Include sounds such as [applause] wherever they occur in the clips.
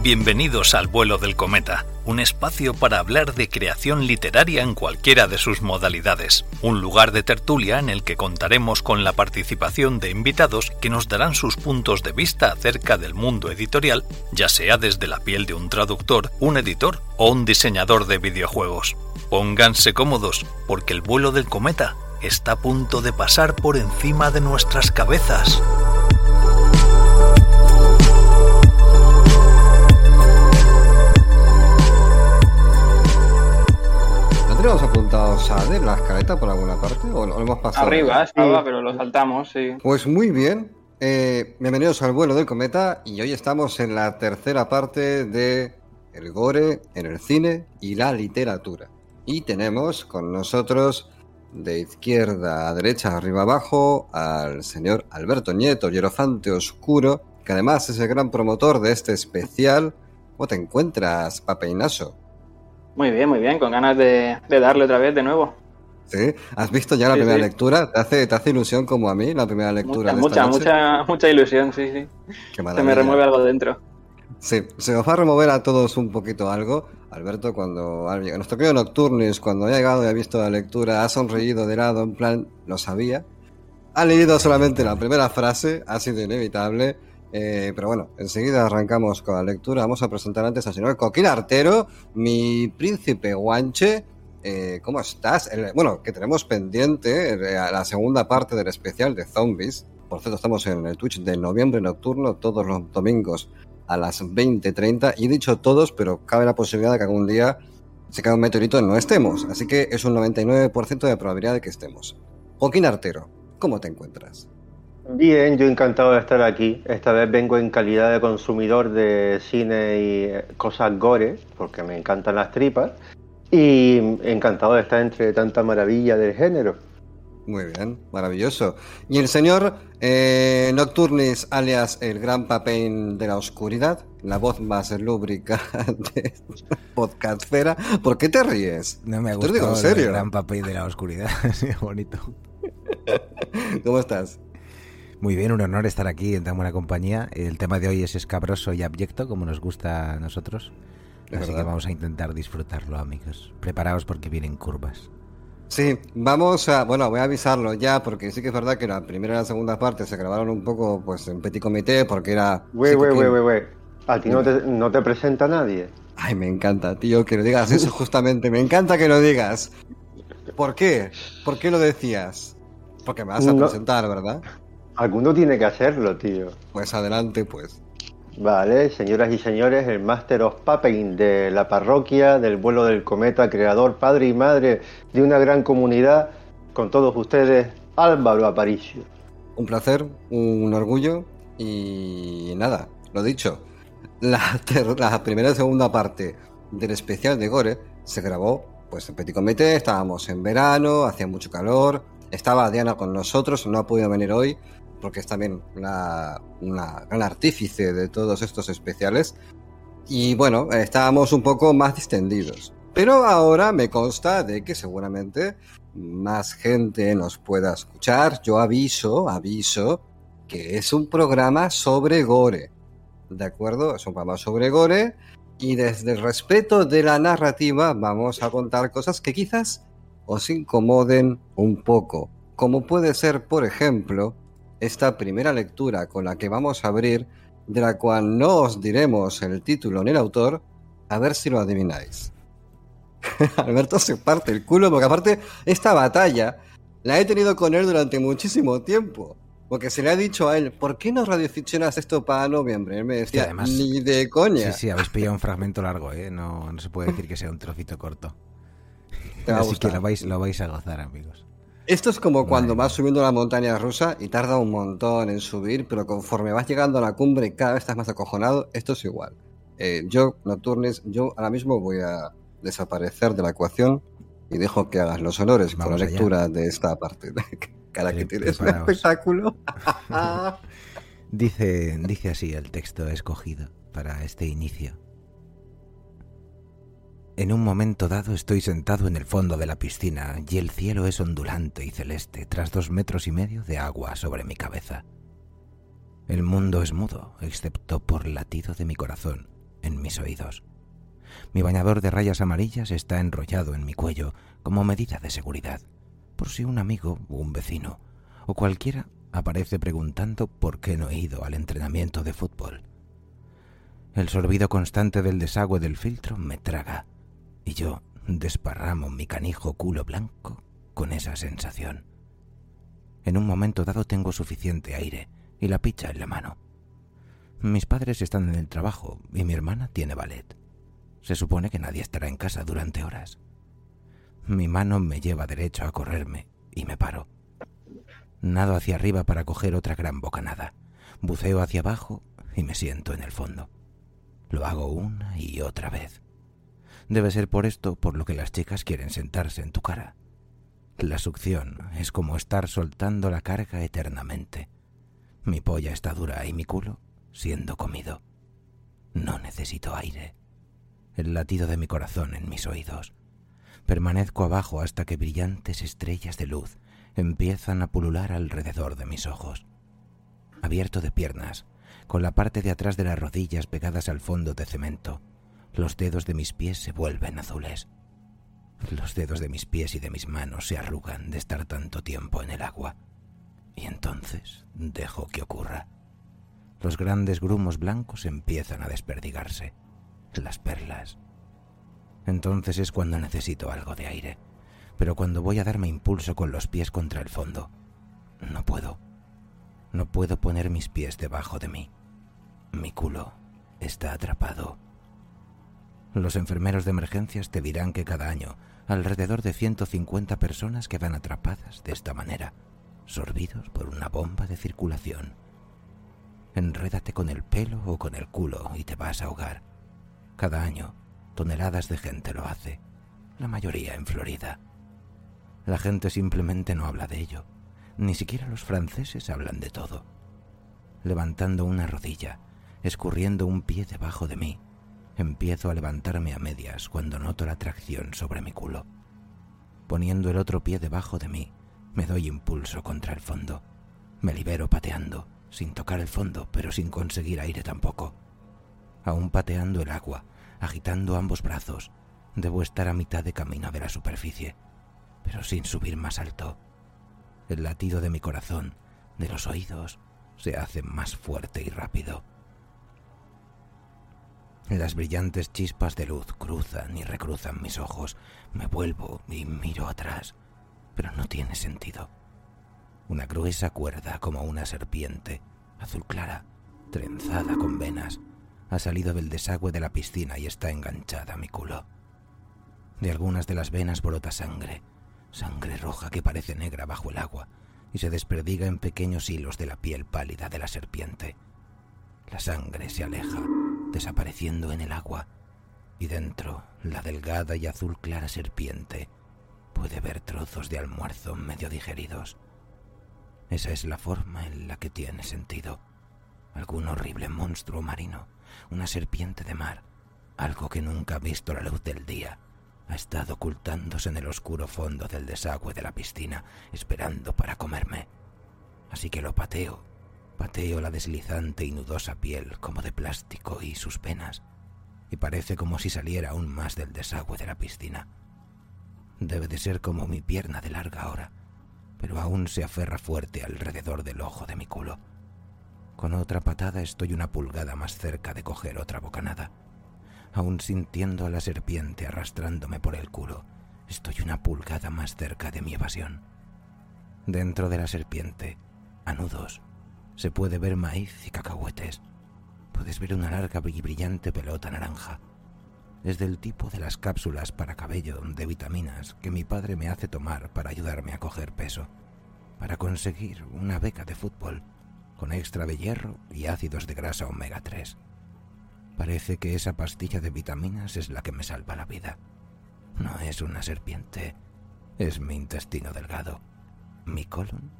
Bienvenidos al vuelo del cometa, un espacio para hablar de creación literaria en cualquiera de sus modalidades, un lugar de tertulia en el que contaremos con la participación de invitados que nos darán sus puntos de vista acerca del mundo editorial, ya sea desde la piel de un traductor, un editor o un diseñador de videojuegos. Pónganse cómodos, porque el vuelo del cometa está a punto de pasar por encima de nuestras cabezas. Tenemos apuntados a de la escaleta por alguna parte? ¿O lo hemos pasado? Arriba estaba, pero lo saltamos, sí. Pues muy bien. Eh, bienvenidos al vuelo del cometa y hoy estamos en la tercera parte de el gore en el cine y la literatura. Y tenemos con nosotros de izquierda a derecha, arriba abajo, al señor Alberto Nieto, Hierofante Oscuro, que además es el gran promotor de este especial. ¿Cómo te encuentras, Papeinaso? Muy bien, muy bien, con ganas de, de darle otra vez de nuevo. ¿Sí? ¿Has visto ya la Sí, primera sí. lectura? ¿Te hace, ¿Te hace ilusión como a mí la primera lectura Mucha, de esta mucha, noche? mucha, mucha ilusión, sí, sí. Qué Se me remueve algo dentro. Sí, se nos va a remover a todos un poquito algo. Alberto, cuando nuestro querido Nocturnis, cuando ha llegado y ha visto la lectura, ha sonreído de lado, en plan, lo sabía. Ha leído solamente la primera frase, ha sido inevitable. Eh, pero bueno, enseguida arrancamos con la lectura. Vamos a presentar antes al señor Coquín Artero, mi príncipe guanche. Eh, ¿Cómo estás? El- bueno, que tenemos pendiente eh, la segunda parte del especial de zombies. Por cierto, estamos en el Twitch de noviembre nocturno todos los domingos a las 20.30. Y he dicho todos, pero cabe la posibilidad de que algún día se caiga un meteorito y no estemos. Así que es un 99% de probabilidad de que estemos. Joaquín Artero, ¿cómo te encuentras? Bien, yo encantado de estar aquí. Esta vez vengo en calidad de consumidor de cine y eh, cosas gore, porque me encantan las tripas. Y encantado de estar entre tanta maravilla del género. Muy bien, maravilloso. Y el señor eh, Nocturnis, alias el gran papel de la oscuridad, la voz más lúbrica [laughs] de [laughs] Podcastfera. ¿Por qué te ríes? No me gusta lo digo en el gran papel de la oscuridad. [laughs] Sí, bonito. ¿Cómo estás? Muy bien, un honor estar aquí en tan buena compañía. El tema de hoy es escabroso y abyecto, como nos gusta a nosotros. Es Así verdad. que vamos a intentar disfrutarlo, amigos. Preparaos porque vienen curvas. Sí, vamos a, bueno, voy a avisarlo ya, porque sí que es verdad que la primera y la segunda parte se grabaron un poco, pues, en petit comité, porque era... Porque- wey, wey, wey. A ti no te, no te presenta nadie. Ay, me encanta, tío, que lo digas eso justamente, me encanta que lo digas. ¿Por qué? ¿Por qué lo decías? Porque me vas a No. presentar, ¿verdad? Alguno tiene que hacerlo, tío. Pues adelante, pues. Vale, señoras y señores, el Master of Papain de la parroquia del vuelo del cometa, creador, padre y madre de una gran comunidad, con todos ustedes, Álvaro Aparicio. Un placer, un orgullo y nada, lo dicho. La, la primera y segunda parte del especial de Gore se grabó pues en Petit Comité, estábamos en verano, hacía mucho calor, estaba Diana con nosotros, no ha podido venir hoy porque es también una gran artífice de todos estos especiales y bueno, estábamos un poco más distendidos. Pero ahora me consta de que seguramente más gente nos pueda escuchar. Yo aviso, aviso, que es un programa sobre gore. ¿De acuerdo? Es un programa sobre gore. Y desde el respeto de la narrativa vamos a contar cosas que quizás os incomoden un poco. Como puede ser, por ejemplo, esta primera lectura con la que vamos a abrir, de la cual no os diremos el título ni el autor, a ver si lo adivináis. [laughs] Alberto se parte el culo porque aparte esta batalla la he tenido con él durante muchísimo tiempo. Porque se le ha dicho a él, ¿por qué no radioficcionas esto para noviembre? Él me decía, además- ni de coña. Sí, sí, habéis pillado un fragmento largo, ¿eh? No, no se puede decir que sea un trocito corto. Así que lo vais, lo vais a gozar, amigos. Esto es como cuando vas subiendo la montaña rusa y tarda un montón en subir, pero conforme vas llegando a la cumbre y cada vez estás más acojonado, esto es igual. Eh, yo, Nocturnes, yo ahora mismo voy a desaparecer de la ecuación y dejo que hagas los honores con la Vamos allá. lectura de esta parte. [laughs] Cara que tienes un espectáculo. [laughs] Dice, dice así el texto escogido para este inicio. En un momento dado estoy sentado en el fondo de la piscina y el cielo es ondulante y celeste tras dos metros y medio de agua sobre mi cabeza. El mundo es mudo, excepto por latido de mi corazón en mis oídos. Mi bañador de rayas amarillas está enrollado en mi cuello como medida de seguridad, por si un amigo o un vecino o cualquiera aparece preguntando por qué no he ido al entrenamiento de fútbol. El sorbido constante del desagüe del filtro me traga y yo desparramo mi canijo culo blanco con esa sensación. En un momento dado tengo suficiente aire y la picha en la mano. Mis padres están en el trabajo y mi hermana tiene ballet. Se supone que nadie estará en casa durante horas. Mi mano me lleva derecho a correrme y me paro. Nado hacia arriba para coger otra gran bocanada. Buceo hacia abajo y me siento en el fondo. Lo hago una y otra vez. Debe ser por esto por lo que las chicas quieren sentarse en tu cara. La succión es como estar soltando la carga eternamente. Mi polla está dura y mi culo siendo comido. No necesito aire. El latido de mi corazón en mis oídos. Permanezco abajo hasta que brillantes estrellas de luz empiezan a pulular alrededor de mis ojos. Abierto de piernas, con la parte de atrás de las rodillas pegadas al fondo de cemento, los dedos de mis pies se vuelven azules. Los dedos de mis pies y de mis manos se arrugan de estar tanto tiempo en el agua. Y entonces dejo que ocurra. Los grandes grumos blancos empiezan a desperdigarse. Las perlas. Entonces es cuando necesito algo de aire. Pero cuando voy a darme impulso con los pies contra el fondo, no puedo. No puedo poner mis pies debajo de mí. Mi culo está atrapado. Los enfermeros de emergencias te dirán que cada año alrededor de 150 personas quedan atrapadas de esta manera, sorbidos por una bomba de circulación. Enrédate con el pelo o con el culo y te vas a ahogar. Cada año, toneladas de gente lo hace, la mayoría en Florida. La gente simplemente no habla de ello. Ni siquiera los franceses hablan de todo. Levantando una rodilla, escurriendo un pie debajo de mí, empiezo a levantarme a medias cuando noto la tracción sobre mi culo. Poniendo el otro pie debajo de mí, me doy impulso contra el fondo. Me libero pateando, sin tocar el fondo, pero sin conseguir aire tampoco. Aún pateando el agua, agitando ambos brazos, debo estar a mitad de camino de la superficie, pero sin subir más alto. El latido de mi corazón, de los oídos, se hace más fuerte y rápido. Las brillantes chispas de luz cruzan y recruzan mis ojos. Me vuelvo y miro atrás, pero no tiene sentido. Una gruesa cuerda como una serpiente, azul clara, trenzada con venas, ha salido del desagüe de la piscina y está enganchada a mi culo. De algunas de las venas brota sangre, sangre roja que parece negra bajo el agua y se desperdiga en pequeños hilos de la piel pálida de la serpiente. La sangre se aleja, desapareciendo en el agua, y dentro la delgada y azul clara serpiente puede ver trozos de almuerzo medio digeridos. Esa es la forma en la que tiene sentido. Algún horrible monstruo marino, una serpiente de mar, algo que nunca ha visto la luz del día, ha estado ocultándose en el oscuro fondo del desagüe de la piscina, esperando para comerme. Así que lo pateo, pateo la deslizante y nudosa piel como de plástico y sus venas, y parece como si saliera aún más del desagüe de la piscina. Debe de ser como mi pierna de larga ahora, pero aún se aferra fuerte alrededor del ojo de mi culo. Con otra patada estoy una pulgada más cerca de coger otra bocanada. Aún sintiendo a la serpiente arrastrándome por el culo, estoy una pulgada más cerca de mi evasión. Dentro de la serpiente, a nudos, se puede ver maíz y cacahuetes. Puedes ver una larga y brillante pelota naranja. Es del tipo de las cápsulas para cabello de vitaminas que mi padre me hace tomar para ayudarme a coger peso, para conseguir una beca de fútbol con extra de hierro y ácidos de grasa omega 3. Parece que esa pastilla de vitaminas es la que me salva la vida. No es una serpiente, es mi intestino delgado, mi colon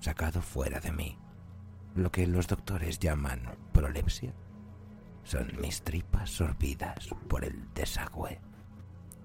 sacado fuera de mí. Lo que los doctores llaman prolepsia son mis tripas sorbidas por el desagüe.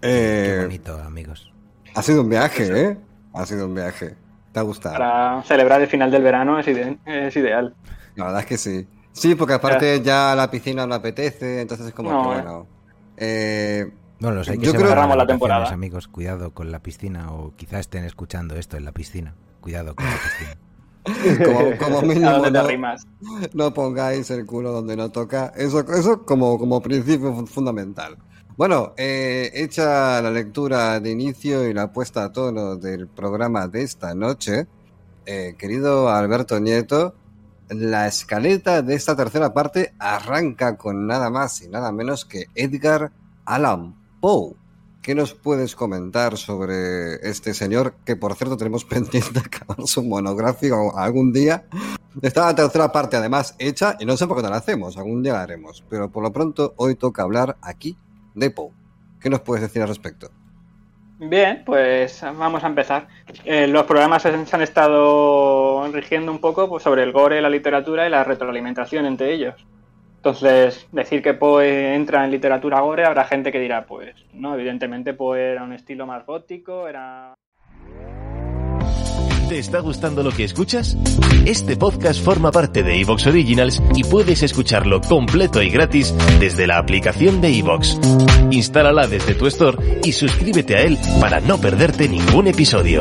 Qué Eh, bonito, amigos. ha sido un viaje, ¿eh? Ha sido un viaje. ¿Te ha gustado? Para celebrar el final del verano es, ide- es ideal. La verdad es que sí. Sí, porque aparte ya la piscina no apetece, entonces es como No, que eh. bueno. Eh, Bueno, los hay que Yo se creo- de Cerramos la temporada. amigos. Cuidado con la piscina o quizá estén escuchando esto en la piscina. Cuidado con la piscina. [laughs] [laughs] como, como [laughs] ¿A mínimo no, pongáis el culo donde no toca. Eso, eso como, como principio fu- fundamental. Bueno, eh, hecha la lectura de inicio y la puesta a tono del programa de esta noche, eh, querido Alberto Nieto, la escaleta de esta tercera parte arranca con nada más y nada menos que Edgar Allan Poe. ¿Qué nos puedes comentar sobre este señor que, por cierto, tenemos [laughs] pendiente acabar su monográfico algún día? Está la tercera parte, además, hecha y no sé por qué no la hacemos. Algún día la haremos. Pero por lo pronto, hoy toca hablar aquí de Poe. ¿Qué nos puedes decir al respecto? Bien, pues vamos a empezar. Eh, los programas se han estado rigiendo un poco pues, sobre el gore, la literatura y la retroalimentación entre ellos. Entonces, decir que Poe entra en literatura gore, habrá gente que dirá, pues no, evidentemente Poe era un estilo más gótico, era... ¿Te está gustando lo que escuchas? Este podcast forma parte de Evox Originals y puedes escucharlo completo y gratis desde la aplicación de Evox. Instálala desde tu store y suscríbete a él para no perderte ningún episodio.